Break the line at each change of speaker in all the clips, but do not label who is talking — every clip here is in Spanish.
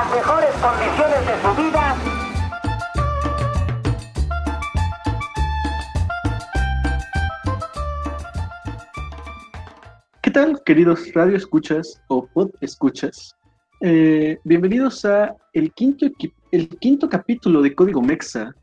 las mejores condiciones de su vida.
¿Qué tal, queridos radio escuchas o pod escuchas? Eh, bienvenidos a el quinto, el quinto capítulo de Código Mexa.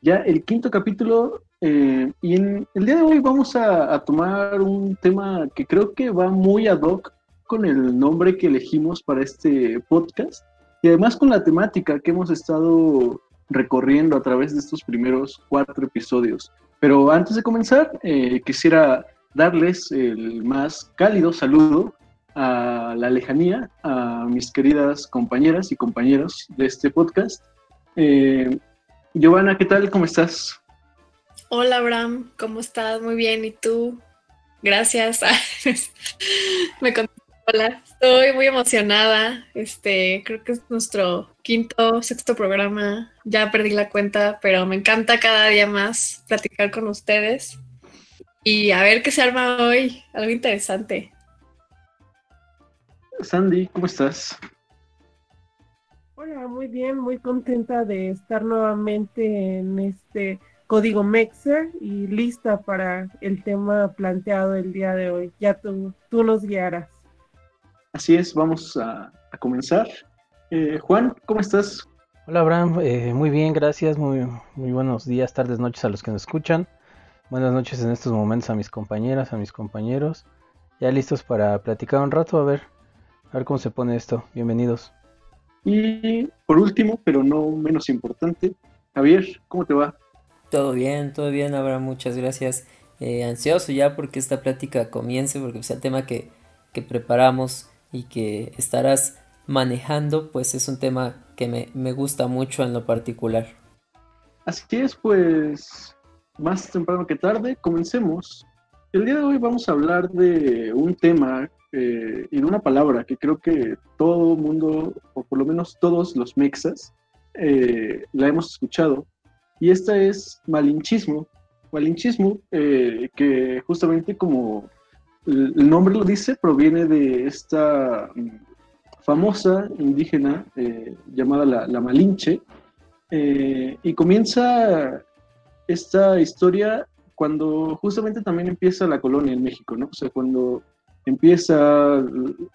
Ya el quinto capítulo eh, y en el día de hoy vamos a, tomar un tema que creo que va muy ad hoc con el nombre que elegimos para este podcast y además con la temática que hemos estado recorriendo a través de estos primeros cuatro episodios. Pero antes de comenzar, eh, quisiera darles el más cálido saludo a la lejanía, a mis queridas compañeras y compañeros de este podcast. Eh, Giovanna, ¿qué tal? ¿Cómo estás?
Hola, Abraham, ¿cómo estás? Muy bien, ¿y tú? Gracias. Me Hola, estoy muy emocionada. Este, creo que es nuestro quinto, sexto programa. Ya perdí la cuenta, pero me encanta cada día más platicar con ustedes y a ver qué se arma hoy. Algo interesante.
Sandy, ¿cómo estás?
Hola, muy bien, muy contenta de estar nuevamente en este código Mexer y lista para el tema planteado el día de hoy. Ya tú, tú nos guiarás.
Así es, vamos a, comenzar. Eh, Juan, ¿cómo estás?
Hola Abraham, eh, muy bien, gracias, muy, muy buenos días, tardes, noches a los que nos escuchan. Buenas noches en estos momentos a mis compañeras, a mis compañeros. Ya listos para platicar un rato, a ver, a ver cómo se pone esto. Bienvenidos.
Y por último, pero no menos importante, Javier, ¿cómo te va?
Todo bien, todo bien, Abraham, muchas gracias. Eh, ansioso ya porque esta plática comience, porque pues, el tema que, que preparamos y que estarás manejando, pues es un tema que me, me gusta mucho en lo particular.
Así es, pues más temprano que tarde, comencemos. El día de hoy vamos a hablar de un tema eh, de una palabra que creo que todo mundo, o por lo menos todos los mexas, eh, la hemos escuchado. Y esta es malinchismo. Malinchismo, eh, que justamente como el nombre lo dice, proviene de esta famosa indígena eh, llamada la, Malinche, eh, y comienza esta historia cuando justamente también empieza la colonia en México, ¿no? O sea, cuando empieza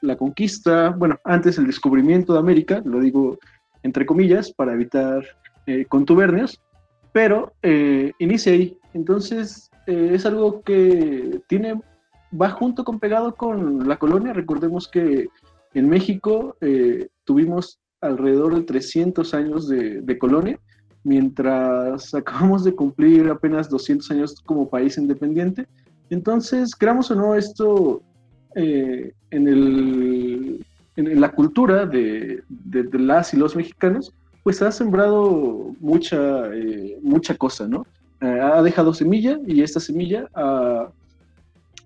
la conquista, bueno, antes el descubrimiento de América, lo digo entre comillas para evitar eh, contubernios, pero inicia ahí. Entonces, es algo que tiene va junto con pegado con la colonia. Recordemos que en México eh, tuvimos alrededor de 300 años de, colonia, mientras acabamos de cumplir apenas 200 años como país independiente. Entonces, creamos o no, esto eh, en, el, en, la cultura de, las y los mexicanos, pues ha sembrado mucha, eh, mucha cosa, ¿no? ha dejado semilla y esta semilla ha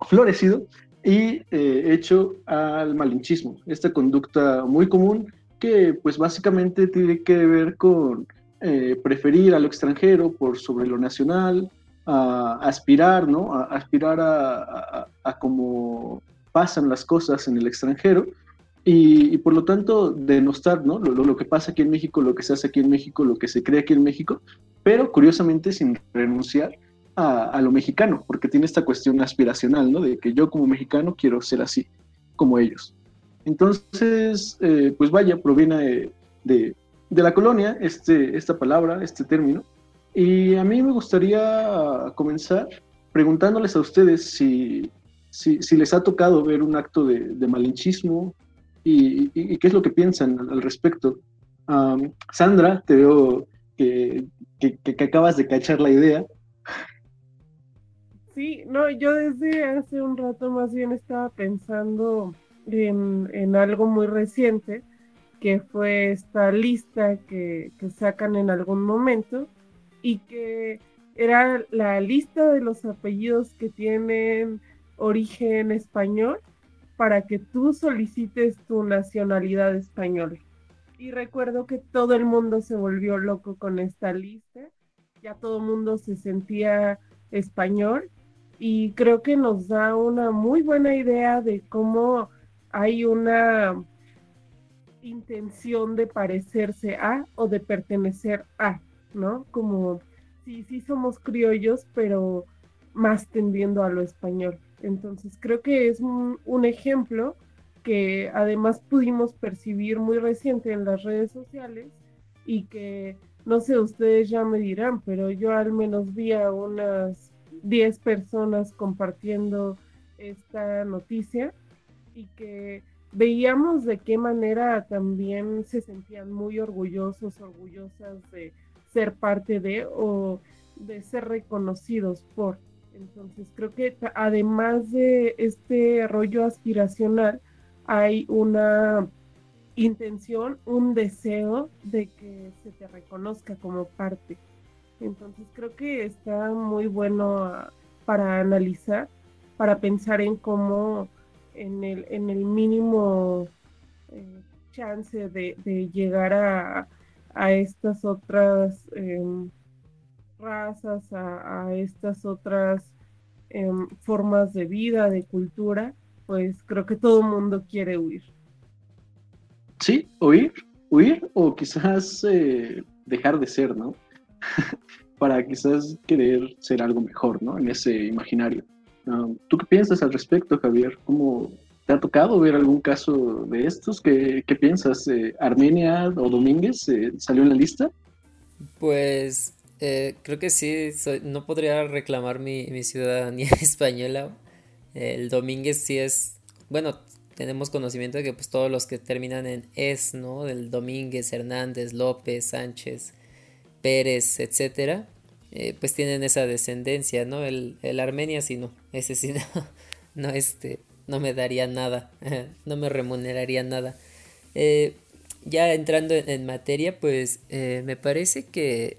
florecido y eh, hecho al malinchismo, esta conducta muy común que pues básicamente tiene que ver con eh, preferir a lo extranjero por sobre lo nacional, a, aspirar, ¿no? A, aspirar a, a, cómo pasan las cosas en el extranjero y, por lo tanto denostar, ¿no? Lo, lo, que pasa aquí en México, lo que se hace aquí en México, lo que se cree aquí en México, pero curiosamente sin renunciar a, lo mexicano, porque tiene esta cuestión aspiracional, ¿no? De que yo como mexicano quiero ser así, como ellos. Entonces, eh, pues vaya, proviene de, la colonia este, esta palabra, este término. Y a mí me gustaría comenzar preguntándoles a ustedes si, si, les ha tocado ver un acto de, malinchismo y, qué es lo que piensan al, respecto. Sandra, te veo que, que, acabas de cachar la idea.
Sí, no, yo desde hace un rato más bien estaba pensando en, algo muy reciente, que fue esta lista que, sacan en algún momento y que era la lista de los apellidos que tienen origen español para que tú solicites tu nacionalidad española. Y recuerdo que todo el mundo se volvió loco con esta lista, ya todo el mundo se sentía español y creo que nos da una muy buena idea de cómo hay una intención de parecerse a o de pertenecer a, ¿no? Como sí, sí somos criollos, pero más tendiendo a lo español. Entonces creo que es un, un ejemplo que además pudimos percibir muy reciente en las redes sociales y que no sé, ustedes ya me dirán, pero yo al menos vi a unas 10 personas compartiendo esta noticia y que veíamos de qué manera también se sentían muy orgullosos, orgullosas de ser parte de o de ser reconocidos por. Entonces creo que además de este rollo aspiracional, hay una intención, un deseo de que se te reconozca como parte. Entonces creo que está muy bueno ah, para analizar, para pensar en cómo en el, en el mínimo eh, chance de, llegar a, estas otras em, razas, a, estas otras em, formas de vida, de cultura, pues creo que todo mundo quiere huir.
Sí, huir, huir o quizás eh, dejar de ser, ¿no? Para quizás querer ser algo mejor, ¿no? En ese imaginario. Ah, ¿Tú qué piensas al respecto, Javier? ¿Cómo te ha tocado ver algún caso de estos? ¿Qué, piensas? Eh, ¿Armenia o Domínguez eh, salió en la lista?
Pues creo que sí, no podría reclamar mi, mi ciudadanía española. El Domínguez sí es, bueno, tenemos conocimiento de que pues todos los que terminan en es, ¿no? Del Domínguez, Hernández, López, Sánchez, Pérez, etcétera, eh, pues tienen esa descendencia, ¿no? El, el Armenia sí no, ese sí no, no, este, no me daría nada, no me remuneraría nada. Eh, ya entrando en, materia, pues eh, me parece que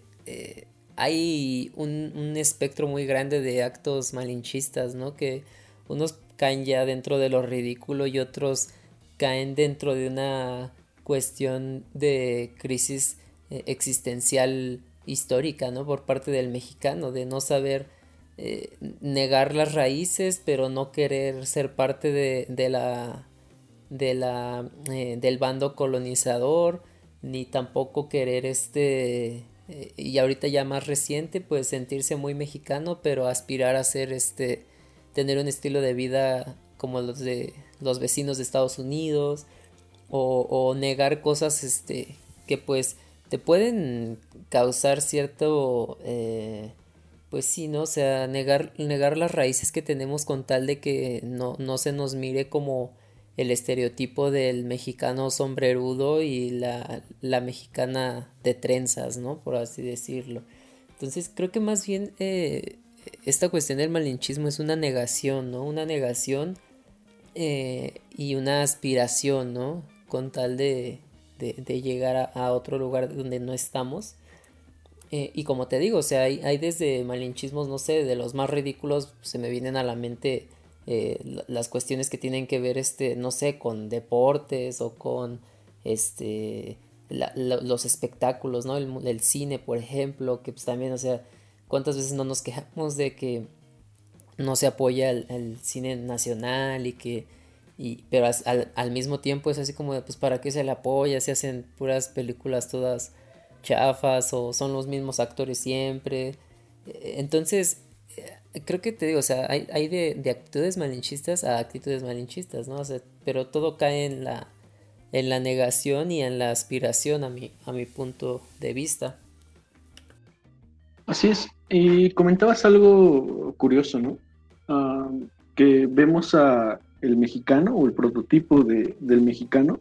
hay un, un espectro muy grande de actos malinchistas, ¿no? Que unos caen ya dentro de lo ridículo y otros caen dentro de una cuestión de crisis eh, existencial histórica, ¿no? Por parte del mexicano, de no saber eh, negar las raíces, pero no querer ser parte de, de la, de la, eh, del bando colonizador, ni tampoco querer este, y ahorita ya más reciente, pues sentirse muy mexicano, pero aspirar a ser este, tener un estilo de vida como los de los vecinos de Estados Unidos o, negar cosas este que pues te pueden causar cierto eh, pues sí no o sea negar negar las raíces que tenemos con tal de que no, no se nos mire como el estereotipo del mexicano sombrerudo y la, la mexicana de trenzas no por así decirlo entonces creo que más bien eh, esta cuestión del malinchismo es una negación, ¿no? Una negación eh, y una aspiración, ¿no? Con tal de, llegar a, otro lugar donde no estamos. Eh, y como te digo, o sea, hay, desde malinchismos, no sé, de los más ridículos, se me vienen a la mente eh, las cuestiones que tienen que ver, este, no sé, con deportes o con, este, los espectáculos, ¿no? El, el, cine, por ejemplo, que pues también, o sea, ¿Cuántas veces no nos quejamos de que no se apoya el, cine nacional y que... Pero al, mismo tiempo es así como de, pues, ¿para qué se le apoya? Se hacen puras películas todas chafas o son los mismos actores siempre. E, entonces, eh, creo que te digo, o sea, hay, de, actitudes malinchistas a actitudes malinchistas, ¿no? O sea, pero todo cae en la, en la negación y en la aspiración a mi, a mi punto de vista.
Así es. Y comentabas algo curioso, ¿no? Ah, que vemos a el mexicano o el prototipo de, del mexicano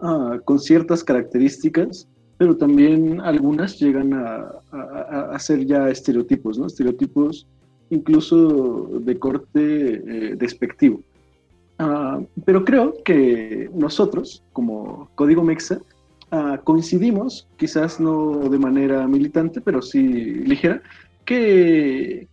ah, con ciertas características, pero también algunas llegan a, ser ya estereotipos, ¿no? Estereotipos incluso de corte eh, despectivo. Ah, pero creo que nosotros, como Código Mexa, coincidimos, quizás no de manera militante, pero sí ligera, que,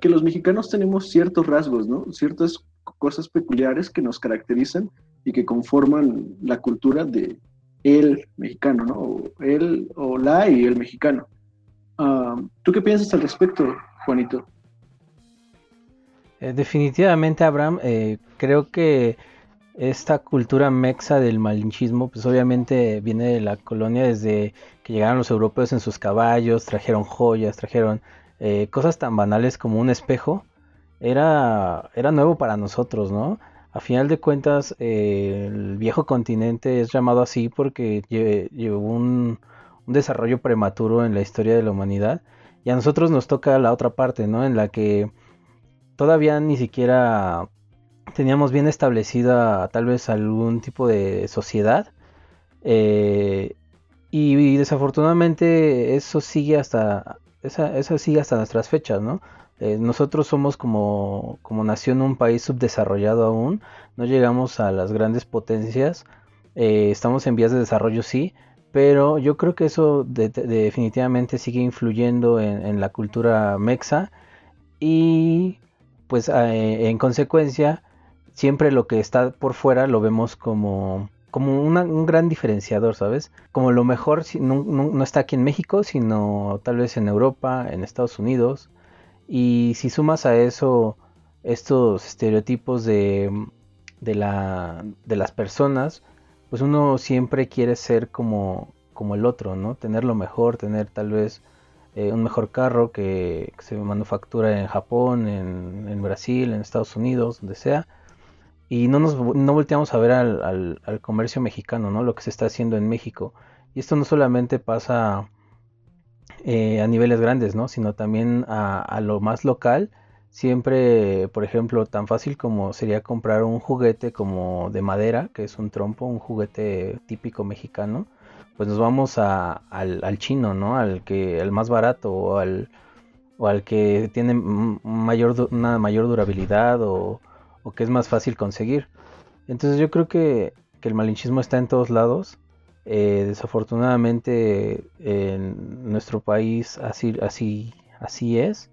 que los mexicanos tenemos ciertos rasgos, ¿no? Ciertas cosas peculiares que nos caracterizan y que conforman la cultura de el mexicano, ¿no? El o la y el mexicano. Ah, ¿Tú qué piensas al respecto, Juanito?
Eh, definitivamente, Abraham, eh, creo que esta cultura mexa del malinchismo, pues obviamente viene de la colonia desde que llegaron los europeos en sus caballos, trajeron joyas, trajeron eh, cosas tan banales como un espejo. Era, era nuevo para nosotros, ¿no? A final de cuentas, eh, el viejo continente es llamado así porque llevó un, un desarrollo prematuro en la historia de la humanidad. Y a nosotros nos toca la otra parte, ¿no? En la que todavía ni siquiera teníamos bien establecida tal vez algún tipo de sociedad. Eh, y, desafortunadamente eso sigue hasta esa, eso sigue hasta nuestras fechas, ¿no? Eh, nosotros somos como, como nación un país subdesarrollado aún, no llegamos a las grandes potencias, eh, estamos en vías de desarrollo sí, pero yo creo que eso definitivamente sigue influyendo en, la cultura mexa y pues en consecuencia siempre lo que está por fuera lo vemos como, como un gran diferenciador, ¿sabes? Como lo mejor no, está aquí en México, sino tal vez en Europa, en Estados Unidos. Y si sumas a eso estos estereotipos de, de, la, de las personas, pues uno siempre quiere ser como, como el otro, ¿no? Tener lo mejor, tener tal vez eh, un mejor carro que, se manufactura en Japón, en, Brasil, en Estados Unidos, donde sea y no nos no volteamos a ver al, al, comercio mexicano, ¿no? Lo que se está haciendo en México. Y esto no solamente pasa eh, a niveles grandes, ¿no? Sino también a, lo más local. Siempre, por ejemplo, tan fácil como sería comprar un juguete como de madera, que es un trompo, un juguete típico mexicano, pues nos vamos a, al, al, chino, ¿no? Al que, el más barato o al, o al que tiene mayor, una mayor durabilidad o o que es más fácil conseguir. Entonces yo creo que, el malinchismo está en todos lados. Eh, desafortunadamente en nuestro país así, así, así es.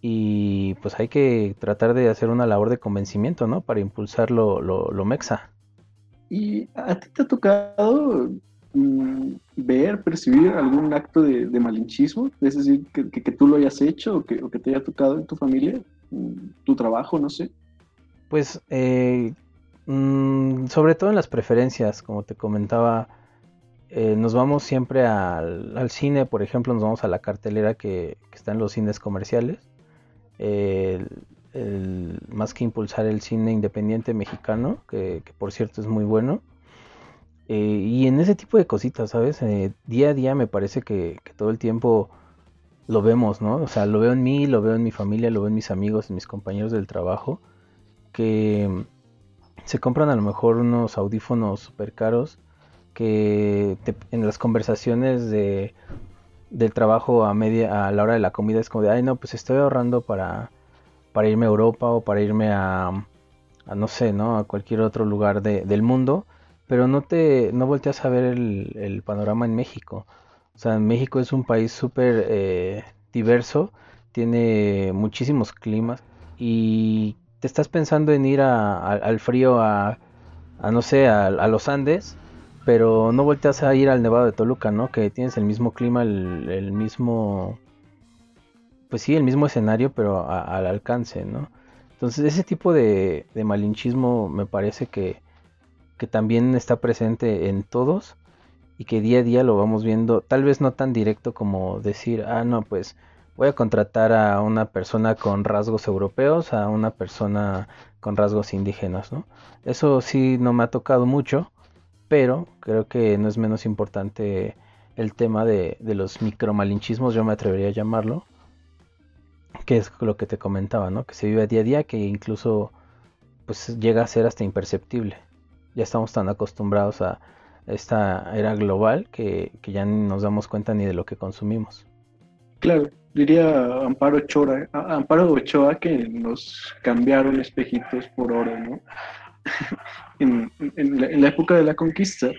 Y pues hay que tratar de hacer una labor de convencimiento, ¿no? Para impulsar lo, lo, mexa.
¿Y a ti te ha tocado mm, ver, percibir algún acto de, malinchismo? Es decir, que, tú lo hayas hecho o que, o que te haya tocado en tu familia, mm, tu trabajo, no sé.
Pues eh, mm, sobre todo en las preferencias, como te comentaba, eh, nos vamos siempre al, cine, por ejemplo, nos vamos a la cartelera que, está en los cines comerciales. más que impulsar el cine independiente mexicano, que, por cierto es muy bueno. Eh, y en ese tipo de cositas, ¿sabes? día a día me parece que, que, todo el tiempo lo vemos, ¿no? O sea, lo veo en mí, lo veo en mi familia, lo veo en mis amigos, en mis compañeros del trabajo que se compran a lo mejor unos audífonos super caros que en las conversaciones de del trabajo a media a la hora de la comida es como de ay no pues estoy ahorrando para para irme a Europa o para irme a, no sé no a cualquier otro lugar del mundo pero no te no volteas a ver el, panorama en México. O sea México es un país súper eh, diverso tiene muchísimos climas y te estás pensando en ir al frío, a, no sé, a, los Andes, pero no volteas a ir al Nevado de Toluca, ¿no? Que tienes el mismo clima, el, mismo, pues sí, el mismo escenario, pero al alcance, ¿no? Entonces ese tipo de, malinchismo me parece que, que también está presente en todos y que día a día lo vamos viendo, tal vez no tan directo como decir, ah, no, pues voy a contratar a una persona con rasgos europeos, a una persona con rasgos indígenas, ¿no? Eso sí no me ha tocado mucho, pero creo que no es menos importante el tema de, los micromalinchismos, yo me atrevería a llamarlo, que es lo que te comentaba, ¿no? Que se vive día a día, que incluso pues llega a ser hasta imperceptible. Ya estamos tan acostumbrados a esta era global que, que ya ni nos damos cuenta ni de lo que consumimos.
Claro, diría Amparo Ochoa, Amparo Ochoa que nos cambiaron espejitos por oro, ¿no? en, la, época de la conquista.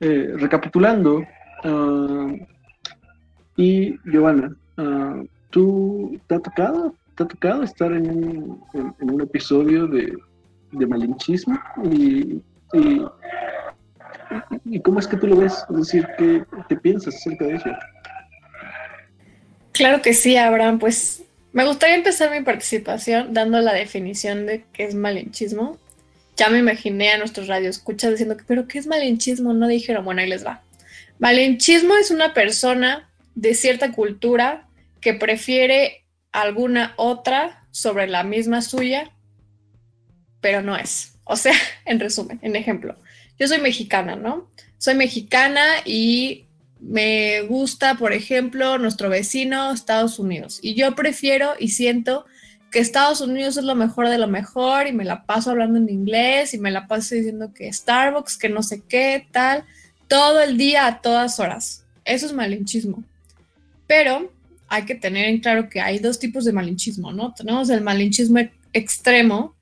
Eh, recapitulando, uh, y Giovanna, uh, ¿tú te ha tocado, te ha tocado estar en un, en, un episodio de, malinchismo? Y, y, y, cómo es que tú lo ves? Es decir, ¿qué, qué piensas acerca de eso?
Claro que sí, Abraham. Pues me gustaría empezar mi participación dando la definición de qué es malinchismo, ya me imaginé a nuestros radioescuchas diciendo que, pero ¿qué es malinchismo? No dijeron, bueno, ahí les va. Malinchismo es una persona de cierta cultura que prefiere alguna otra sobre la misma suya, pero no es. O sea, en resumen, en ejemplo, yo soy mexicana, ¿no? Soy mexicana y me gusta, por ejemplo, nuestro vecino Estados Unidos. Y yo prefiero y siento que Estados Unidos es lo mejor de lo mejor y me la paso hablando en inglés y me la paso diciendo que Starbucks, que no sé qué, tal, todo el día a todas horas. Eso es malinchismo. Pero hay que tener en claro que hay dos tipos de malinchismo, ¿no? Tenemos el malinchismo extremo,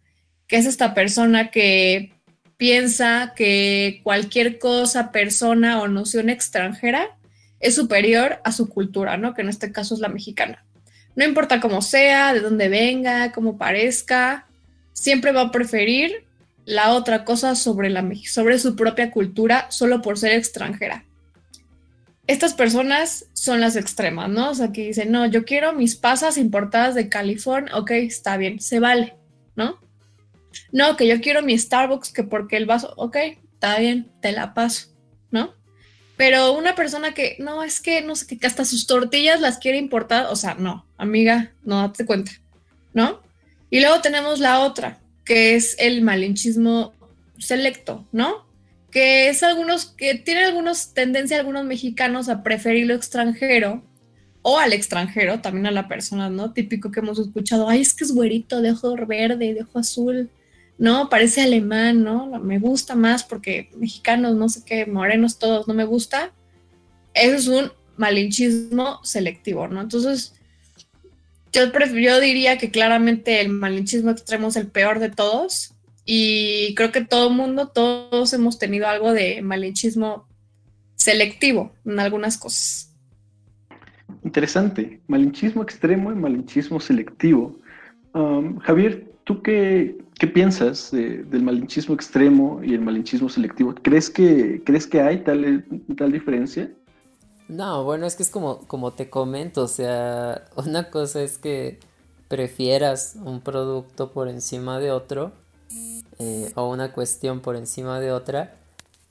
que es esta persona que piensa que cualquier cosa, persona o noción extranjera es superior a su cultura, ¿no? Que en este caso es la mexicana. No importa cómo sea, de dónde venga, cómo parezca, siempre va a preferir la otra cosa sobre, la, sobre su propia cultura solo por ser extranjera. Estas personas son las extremas, ¿no? O sea, que dicen, no, yo quiero mis pasas importadas de California, ok, está bien, se vale, ¿no? No, que yo quiero mi Starbucks, que porque el vaso, ok, está bien, te la paso, ¿no? Pero una persona que, no, es que, no sé, que hasta sus tortillas las quiere importar, o sea, no, amiga, no date cuenta, ¿no? Y luego tenemos la otra, que es el malinchismo selecto, ¿no? Que es algunos, que tiene algunos tendencia algunos mexicanos a preferir lo extranjero o al extranjero, también a la persona, ¿no? Típico que hemos escuchado, ay, es que es güerito, de ojo verde, de ojo azul, ¿no? Parece alemán, ¿no? Me gusta más porque mexicanos, no sé qué, morenos todos, no me gusta. Eso es un malinchismo selectivo, ¿no? Entonces, yo, yo diría que claramente el malinchismo extremo es el peor de todos y creo que todo mundo, todos hemos tenido algo de malinchismo selectivo en algunas cosas.
Interesante, malinchismo extremo y malinchismo selectivo. Um, Javier, ¿Tú qué, piensas del malinchismo extremo y el malinchismo selectivo? ¿Crees que, ¿crees que hay tal, tal diferencia?
No, bueno, es que es como, como te comento, o sea, una cosa es que prefieras un producto por encima de otro eh, o una cuestión por encima de otra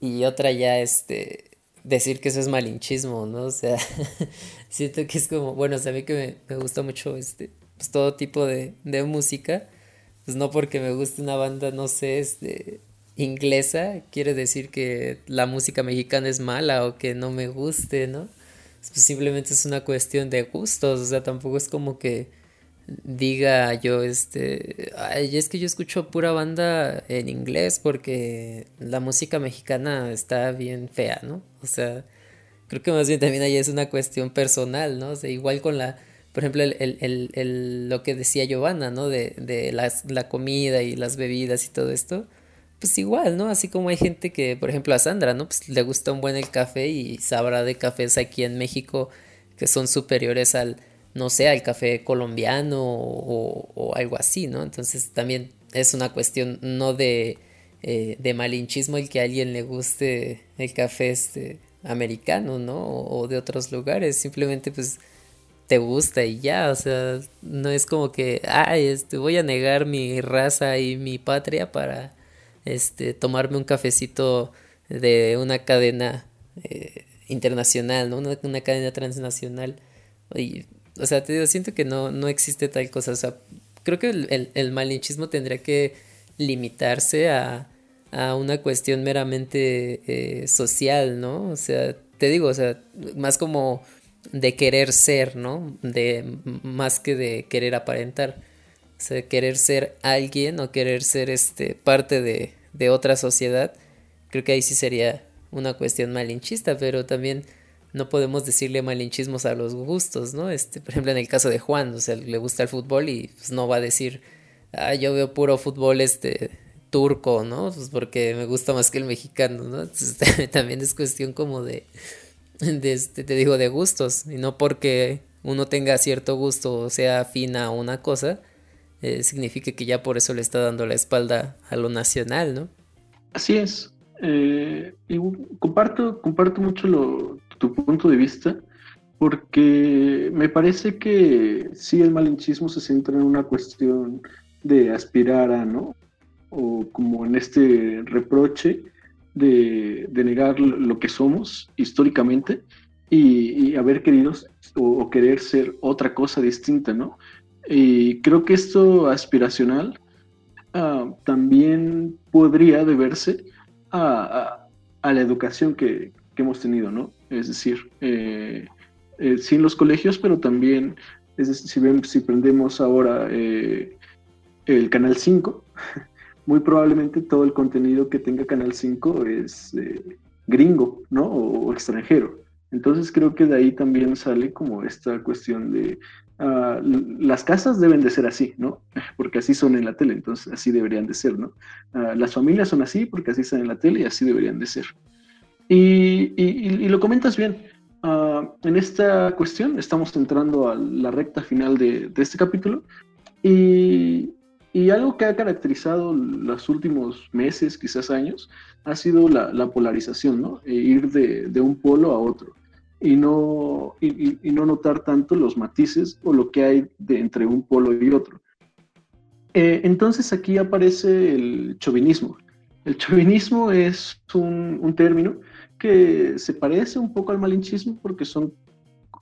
y otra ya este decir que eso es malinchismo, ¿no? O sea, siento que es como, bueno, o sea, a mí que me, gusta mucho este, pues todo tipo de, de música pues no porque me guste una banda, no sé, este, inglesa, quiere decir que la música mexicana es mala o que no me guste, ¿no? Pues simplemente es una cuestión de gustos, o sea, tampoco es como que diga yo, este, ay, es que yo escucho pura banda en inglés porque la música mexicana está bien fea, ¿no? O sea, creo que más bien también ahí es una cuestión personal, ¿no? O sea, igual con la por ejemplo, el, lo que decía Giovanna, ¿no? De, de la comida y las bebidas y todo esto, pues igual, ¿no? Así como hay gente que, por ejemplo, a Sandra, ¿no? Pues le gusta un buen el café y sabrá de cafés aquí en México que son superiores al, no sé, al café colombiano o, algo así, ¿no? Entonces también es una cuestión no de, eh, de malinchismo el que a alguien le guste el café este americano, ¿no? o de otros lugares, simplemente pues te gusta y ya, o sea, no es como que, ay, este, voy a negar mi raza y mi patria para, este, tomarme un cafecito de una cadena eh, internacional, ¿no? Una, cadena transnacional. Y, o sea, te digo, siento que no, no existe tal cosa, o sea, creo que el, el, malinchismo tendría que limitarse a, a una cuestión meramente eh, social, ¿no? O sea, te digo, o sea, más como de querer ser, ¿no? De más que de querer aparentar. O sea, querer ser alguien o querer ser este parte de, de otra sociedad, creo que ahí sí sería una cuestión malinchista, pero también no podemos decirle malinchismos a los gustos, ¿no? Este, por ejemplo, en el caso de Juan, o sea, le gusta el fútbol y pues, no va a decir, ah, yo veo puro fútbol este turco, ¿no? Pues porque me gusta más que el mexicano, ¿no? Entonces, también es cuestión como de, este, te digo, de gustos, y no porque uno tenga cierto gusto o sea afina a una cosa, eh, significa que ya por eso le está dando la espalda a lo nacional, ¿no?
Así es. Eh, comparto, comparto mucho tu punto de vista, porque me parece que sí el malinchismo se centra en una cuestión de aspirar a, ¿no? o como en este reproche de, negar lo que somos históricamente y, haber querido o, querer ser otra cosa distinta, ¿no? Y creo que esto aspiracional ah, también podría deberse a, la educación que, hemos tenido, ¿no? Es decir, eh, eh, los colegios, pero también, es si, ven, si prendemos ahora eh, el Canal 5, muy probablemente todo el contenido que tenga Canal 5 es gringo, ¿no? o extranjero. Entonces creo que de ahí también sale como esta cuestión de ah, las casas deben de ser así, ¿no? Porque así son en la tele, entonces así deberían de ser, ¿no? Ah, las familias son así porque así están en la tele y así deberían de ser. Y, lo comentas bien. Ah, en esta cuestión estamos entrando a la recta final de, este capítulo y, algo que ha caracterizado los últimos meses, quizás años, ha sido la, polarización, ¿no? E ir de, de, un polo a otro y no, y, no notar tanto los matices o lo que hay entre un polo y otro. Eh, entonces aquí aparece el chauvinismo. El chauvinismo es un, un, término que se parece un poco al malinchismo porque son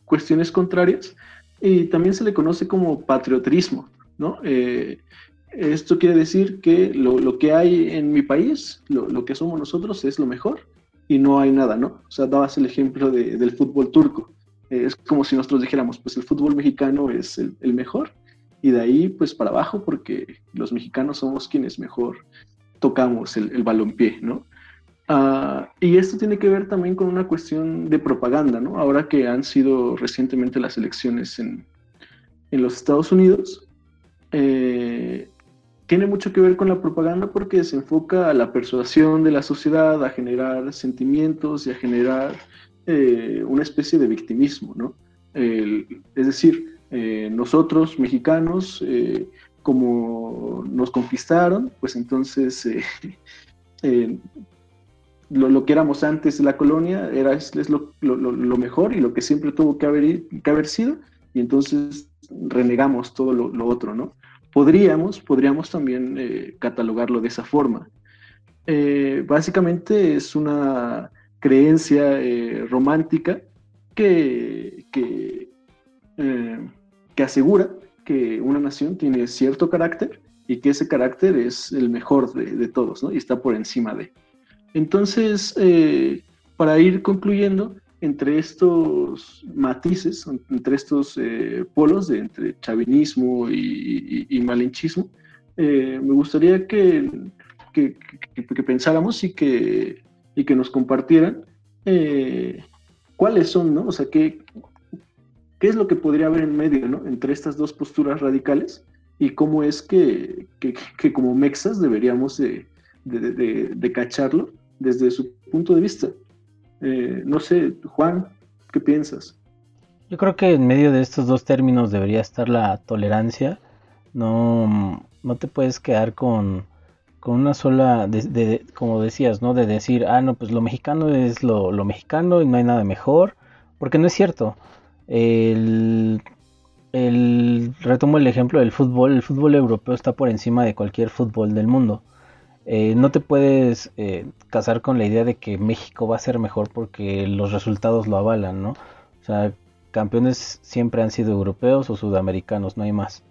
cuestiones contrarias y también se le conoce como patriotismo, ¿no? Eh, esto quiere decir que lo, lo, que hay en mi país, lo, lo, que somos nosotros es lo mejor y no hay nada, ¿no? O sea, dabas el ejemplo del fútbol turco. Eh, es como si nosotros dijéramos, pues el fútbol mexicano es el, mejor y de ahí pues para abajo porque los mexicanos somos quienes mejor tocamos el, el balompié, ¿no? Ah, y esto tiene que ver también con una cuestión de propaganda, ¿no? Ahora que han sido recientemente las elecciones en, en los Estados Unidos, eh, tiene mucho que ver con la propaganda porque se enfoca a la persuasión de la sociedad, a generar sentimientos y a generar eh, una especie de victimismo, ¿no? es decir, eh, nosotros mexicanos, eh, como nos conquistaron, pues entonces lo, que éramos antes de la colonia era es, lo, mejor y lo que siempre tuvo que haber, que haber sido, y entonces renegamos todo lo otro, ¿no? Podríamos, podríamos también eh, catalogarlo de esa forma. Eh, básicamente es una creencia eh, romántica que, que, asegura que una nación tiene cierto carácter y que ese carácter es el mejor de, todos, ¿no? Y está por encima de. Entonces, para ir concluyendo, entre estos matices, entre estos eh, polos, de, entre chavinismo y, malinchismo, eh, me gustaría que, que, pensáramos y que, y que nos compartieran eh, cuáles son, ¿no? O sea, qué, qué es lo que podría haber en medio, ¿no? Entre estas dos posturas radicales y cómo es que, como mexas deberíamos de, de cacharlo desde su punto de vista. Eh, no sé, Juan, ¿qué piensas?
Yo creo que en medio de estos dos términos debería estar la tolerancia. No, no te puedes quedar con, una sola, como decías, ¿no? De decir, ah, no, pues lo mexicano es lo, mexicano y no hay nada mejor. Porque no es cierto. El, retomo el ejemplo del fútbol. El fútbol europeo está por encima de cualquier fútbol del mundo. Eh, no te puedes eh, casar con la idea de que México va a ser mejor porque los resultados lo avalan, ¿no? O sea, campeones siempre han sido europeos o sudamericanos, no hay más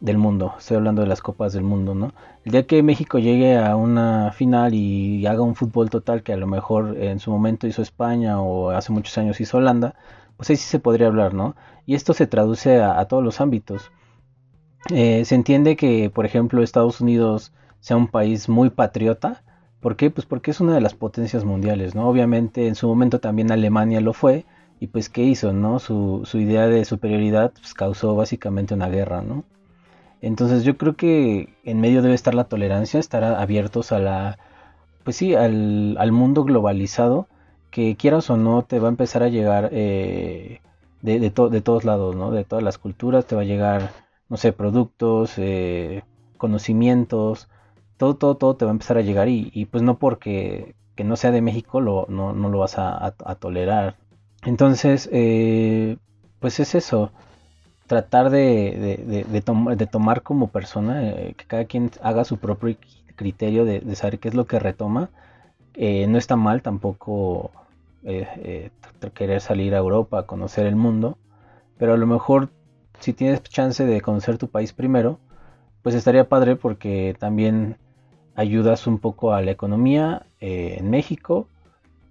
del mundo. Estoy hablando de las copas del mundo, ¿no? El día que México llegue a una final y haga un fútbol total que a lo mejor en su momento hizo España o hace muchos años hizo Holanda, pues ahí sí se podría hablar, ¿no? Y esto se traduce a, todos los ámbitos. Eh, se entiende que, por ejemplo, Estados Unidos sea un país muy patriota. ¿Por qué? Pues porque es una de las potencias mundiales, ¿no? Obviamente en su momento también Alemania lo fue. Y pues ¿qué hizo, no? Su, idea de superioridad pues, causó básicamente una guerra, ¿no? Entonces yo creo que en medio debe estar la tolerancia, estar abiertos a la, pues sí, al, mundo globalizado, que quieras o no te va a empezar a llegar eh, de, de, de, todos lados, ¿no? De todas las culturas, te va a llegar, no sé, productos, eh, conocimientos, todo, todo, todo te va a empezar a llegar y, pues no porque que no sea de México lo, no, no lo vas a, tolerar. Entonces, eh, pues es eso, tratar de, de, de, tomar como persona, eh, que cada quien haga su propio criterio de, saber qué es lo que retoma. Eh, no está mal tampoco eh, querer salir a Europa, a conocer el mundo, pero a lo mejor si tienes chance de conocer tu país primero, pues estaría padre porque también ayudas un poco a la economía en México,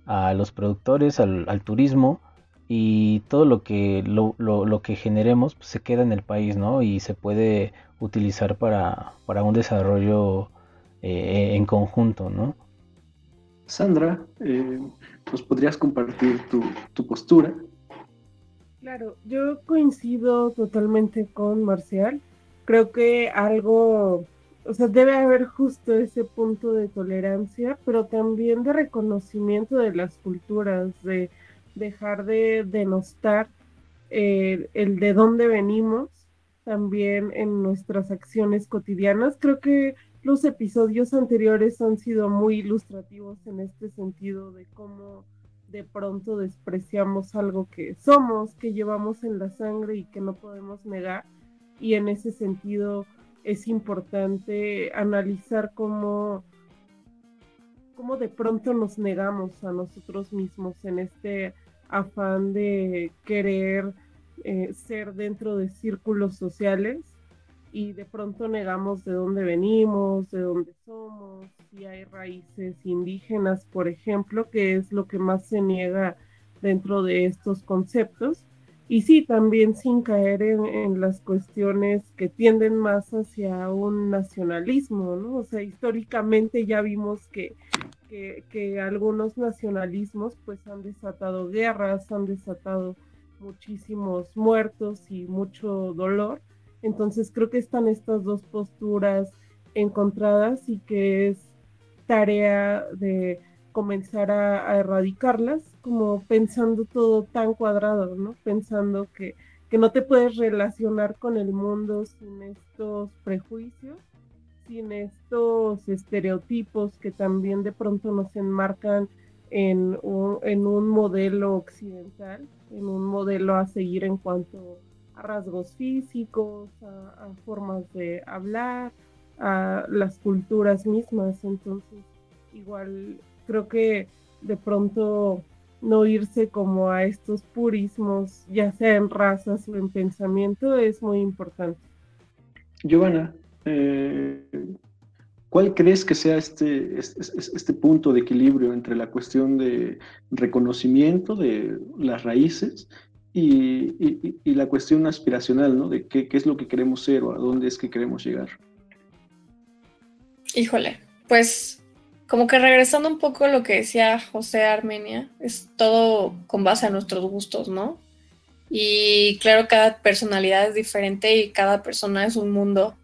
a los productores, al turismo y todo lo que lo, lo, que generemos pues, se queda en el país no y se puede utilizar para, para un desarrollo eh, en conjunto no
Sandra eh, nos podrías compartir tu, tu, postura
claro yo coincido totalmente con Marcial. Creo que algo o sea debe haber justo ese punto de tolerancia pero también de reconocimiento de las culturas de dejar de denostar eh, el de dónde venimos también en nuestras acciones cotidianas. Creo que los episodios anteriores han sido muy ilustrativos en este sentido de cómo de pronto despreciamos algo que somos, que llevamos en la sangre y que no podemos negar. Y en ese sentido es importante analizar cómo, cómo de pronto nos negamos a nosotros mismos en este afán de querer eh, ser dentro de círculos sociales y de pronto negamos de dónde venimos, de dónde somos, si hay raíces indígenas, por ejemplo, que es lo que más se niega dentro de estos conceptos. Y sí, también sin caer en, las cuestiones que tienden más hacia un nacionalismo, ¿no? O sea, históricamente ya vimos que que, algunos nacionalismos pues han desatado guerras, han desatado muchísimos muertos y mucho dolor. Entonces creo que están estas dos posturas encontradas y que es tarea de comenzar a, erradicarlas, como pensando todo tan cuadrado, ¿no? Pensando que, que no te puedes relacionar con el mundo sin estos prejuicios sin estos estereotipos que también de pronto nos enmarcan en un, en un modelo occidental, en un modelo a seguir en cuanto a rasgos físicos, a, formas de hablar, a las culturas mismas. Entonces, igual creo que de pronto no irse como a estos purismos, ya sea en razas o en pensamiento, es muy importante.
Giovanna, eh, ¿Cuál crees que sea este, este, este, punto de equilibrio entre la cuestión de reconocimiento de las raíces y, la cuestión aspiracional, ¿no? De qué, es lo que queremos ser o a dónde es que queremos llegar.
Híjole, pues como que regresando un poco a lo que decía José Armenia, es todo con base a nuestros gustos, ¿no? Y claro, cada personalidad es diferente y cada persona es un mundo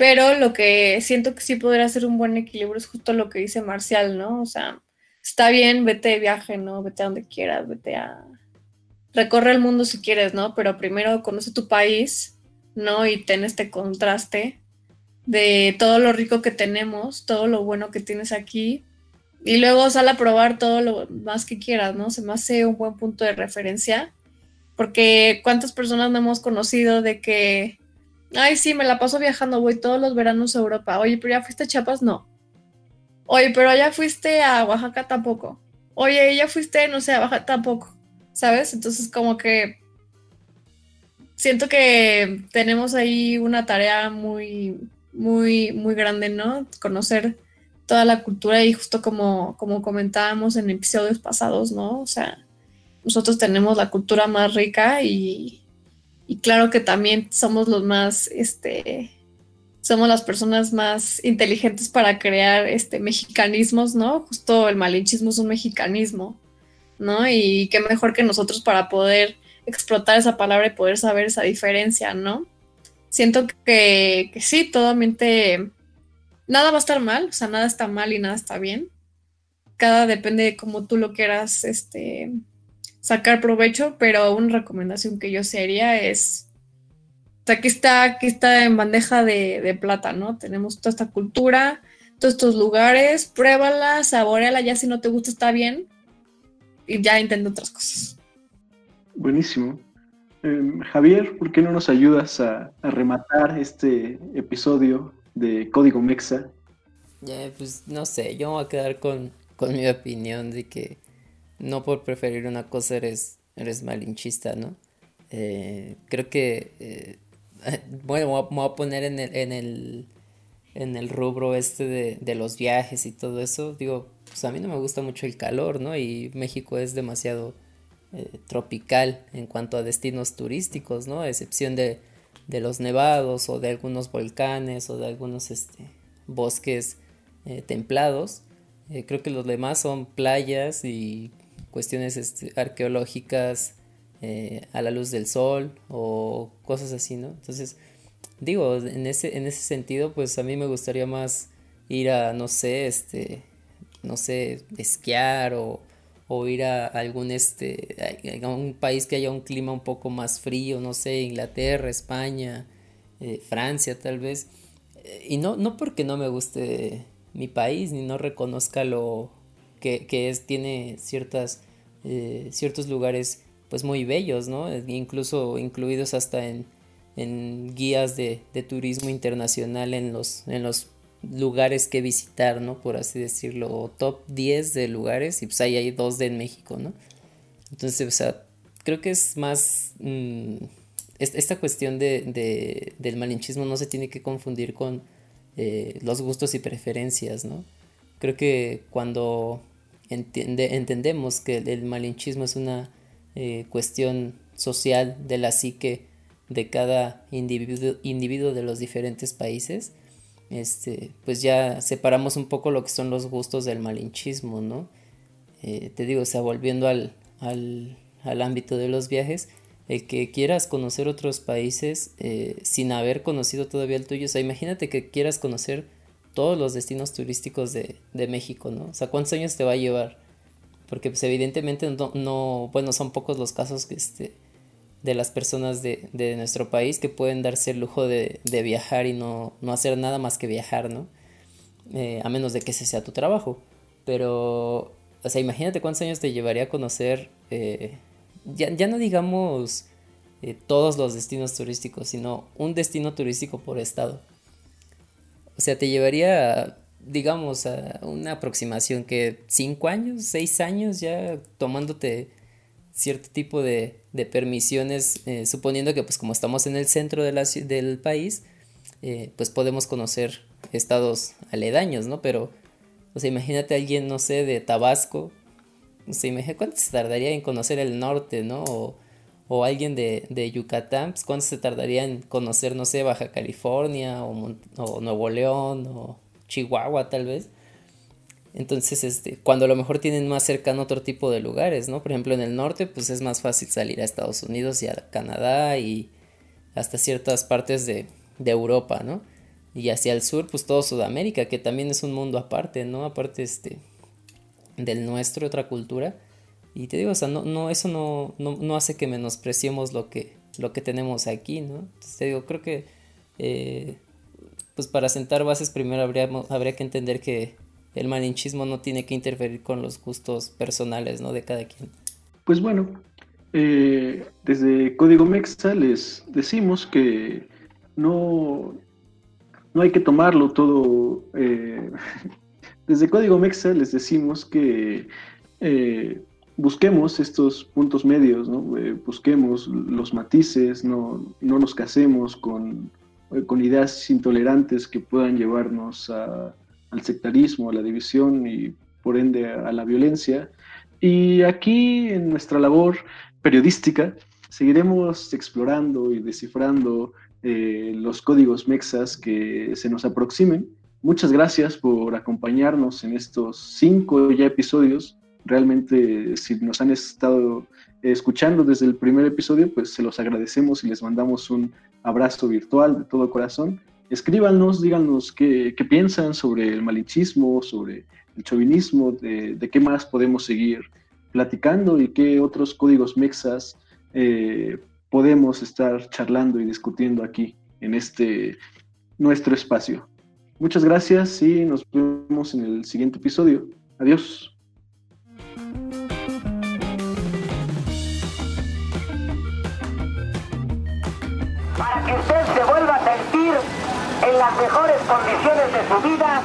pero lo que siento que sí podría ser un buen equilibrio es justo lo que dice Marcial, ¿no? O sea, está bien, vete de viaje, ¿no? Vete a donde quieras, vete a... Recorre el mundo si quieres, ¿no? Pero primero conoce tu país, ¿no? Y ten este contraste de todo lo rico que tenemos, todo lo bueno que tienes aquí. Y luego sal a probar todo lo más que quieras, ¿no? Se me hace un buen punto de referencia. Porque cuántas personas no hemos conocido de que Ay, sí, me la paso viajando, voy todos los veranos a Europa. Oye, pero ya fuiste a Chiapas, no. Oye, pero ya fuiste a Oaxaca tampoco. Oye, ya fuiste, no sé, a Oaxaca tampoco. ¿Sabes? Entonces, como que siento que tenemos ahí una tarea muy, muy, muy grande, ¿no? Conocer toda la cultura y justo como, como comentábamos en episodios pasados, ¿no? O sea, nosotros tenemos la cultura más rica y, y claro que también somos los más, este, somos las personas más inteligentes para crear este mexicanismos, ¿no? Justo el malinchismo es un mexicanismo, ¿no? Y qué mejor que nosotros para poder explotar esa palabra y poder saber esa diferencia, ¿no? Siento que, que sí, totalmente, nada va a estar mal, o sea, nada está mal y nada está bien. Cada depende de cómo tú lo quieras, este, sacar provecho, pero una recomendación que yo sería es, aquí está, aquí está en bandeja de, plata, ¿no? Tenemos toda esta cultura, todos estos lugares, pruébala, saboreala, ya si no te gusta está bien, y ya intenta otras cosas.
Buenísimo. Em, Javier, ¿por qué no nos ayudas a, rematar este episodio de Código Mexa?
Pues no sé, yo me voy a quedar con, con mi opinión de que no por preferir una cosa eres, eres malinchista, ¿no? Eh, creo que, eh, bueno, me voy a poner en el, en el, en el rubro este de, de, los viajes y todo eso. Digo, pues a mí no me gusta mucho el calor, ¿no? Y México es demasiado eh, tropical en cuanto a destinos turísticos, ¿no? A excepción de, de, los nevados o de algunos volcanes o de algunos este, bosques eh, templados. Eh, creo que los demás son playas y cuestiones este, arqueológicas a la luz del sol o cosas así, ¿no? Entonces, digo, en ese, en ese sentido, pues a mí me gustaría más ir a, no sé, este, no sé, esquiar o, o ir a algún, este, a un país que haya un clima un poco más frío, no sé, Inglaterra, España, eh, Francia tal vez. Y no, no porque no me guste mi país ni no reconozca lo que, que es, tiene ciertas, eh, ciertos lugares pues muy bellos, ¿no? Incluso incluidos hasta en, en guías de, de, turismo internacional en los, en los lugares que visitar, ¿no? Por así decirlo, top 10 de lugares y pues ahí hay dos de en México, ¿no? Entonces, o sea, creo que es más... Mmm, esta cuestión de, de, del malinchismo no se tiene que confundir con eh, los gustos y preferencias, ¿no? Creo que cuando entiende, entendemos que el malinchismo es una eh, cuestión social de la psique de cada individuo de los diferentes países, este, pues ya separamos un poco lo que son los gustos del malinchismo, ¿no? Eh, te digo, o sea, volviendo al, al, al, ámbito de los viajes, el que quieras conocer otros países eh, sin haber conocido todavía el tuyo, o sea, imagínate que quieras conocer todos los destinos turísticos de, de México, ¿no? O sea, ¿cuántos años te va a llevar? porque pues evidentemente no, no, bueno, son pocos los casos que este, de las personas de, de nuestro país que pueden darse el lujo de, de viajar y no, no, hacer nada más que viajar, ¿no? Eh, a menos de que ese sea tu trabajo. Pero, o sea, imagínate cuántos años te llevaría a conocer, eh, ya, ya, no digamos eh, todos los destinos turísticos, sino un destino turístico por estado. O sea, te llevaría digamos, a una aproximación que cinco años, seis años ya tomándote cierto tipo de, de permisiones, eh, suponiendo que pues como estamos en el centro de la, del país, eh, pues podemos conocer estados aledaños, ¿no? Pero, o sea, imagínate a alguien, no sé, de Tabasco, o sea, imagínate cuánto se tardaría en conocer el norte, ¿no? O, o alguien de, de, Yucatán, pues cuánto se tardaría en conocer, no sé, Baja California o, o Nuevo León o Chihuahua tal vez. Entonces, este, cuando a lo mejor tienen más cercano otro tipo de lugares, ¿no? Por ejemplo, en el norte, pues es más fácil salir a Estados Unidos y a Canadá y hasta ciertas partes de, de Europa, ¿no? Y hacia el sur, pues todo Sudamérica, que también es un mundo aparte, ¿no? Aparte, este, del nuestro, otra cultura. Y te digo, o sea, no, no, eso no, no, no hace que menospreciemos lo que, lo que tenemos aquí, ¿no? Entonces te digo, creo que eh, pues para sentar bases primero habría, habría que entender que el malinchismo no tiene que interferir con los gustos personales, ¿no? De cada quien.
Pues bueno, eh, desde Código Mexa les decimos que no, no hay que tomarlo todo. Eh, desde Código Mexa les decimos que eh, busquemos estos puntos medios, ¿no? busquemos los matices, no, no nos casemos con con ideas intolerantes que puedan llevarnos al sectarismo, a la división y por ende a, la violencia. Y aquí en nuestra labor periodística seguiremos explorando y descifrando eh, los códigos mexas que se nos aproximen. Muchas gracias por acompañarnos en estos cinco ya episodios. Realmente, si nos han estado escuchando desde el primer episodio, pues se los agradecemos y les mandamos un abrazo virtual de todo corazón. Escríbanos, díganos qué, qué piensan sobre el malinchismo, sobre el chauvinismo, de, de, qué más podemos seguir platicando y qué otros códigos mexas eh, podemos estar charlando y discutiendo aquí en este nuestro espacio. Muchas gracias y nos vemos en el siguiente episodio. Adiós.
Las mejores condiciones de su vida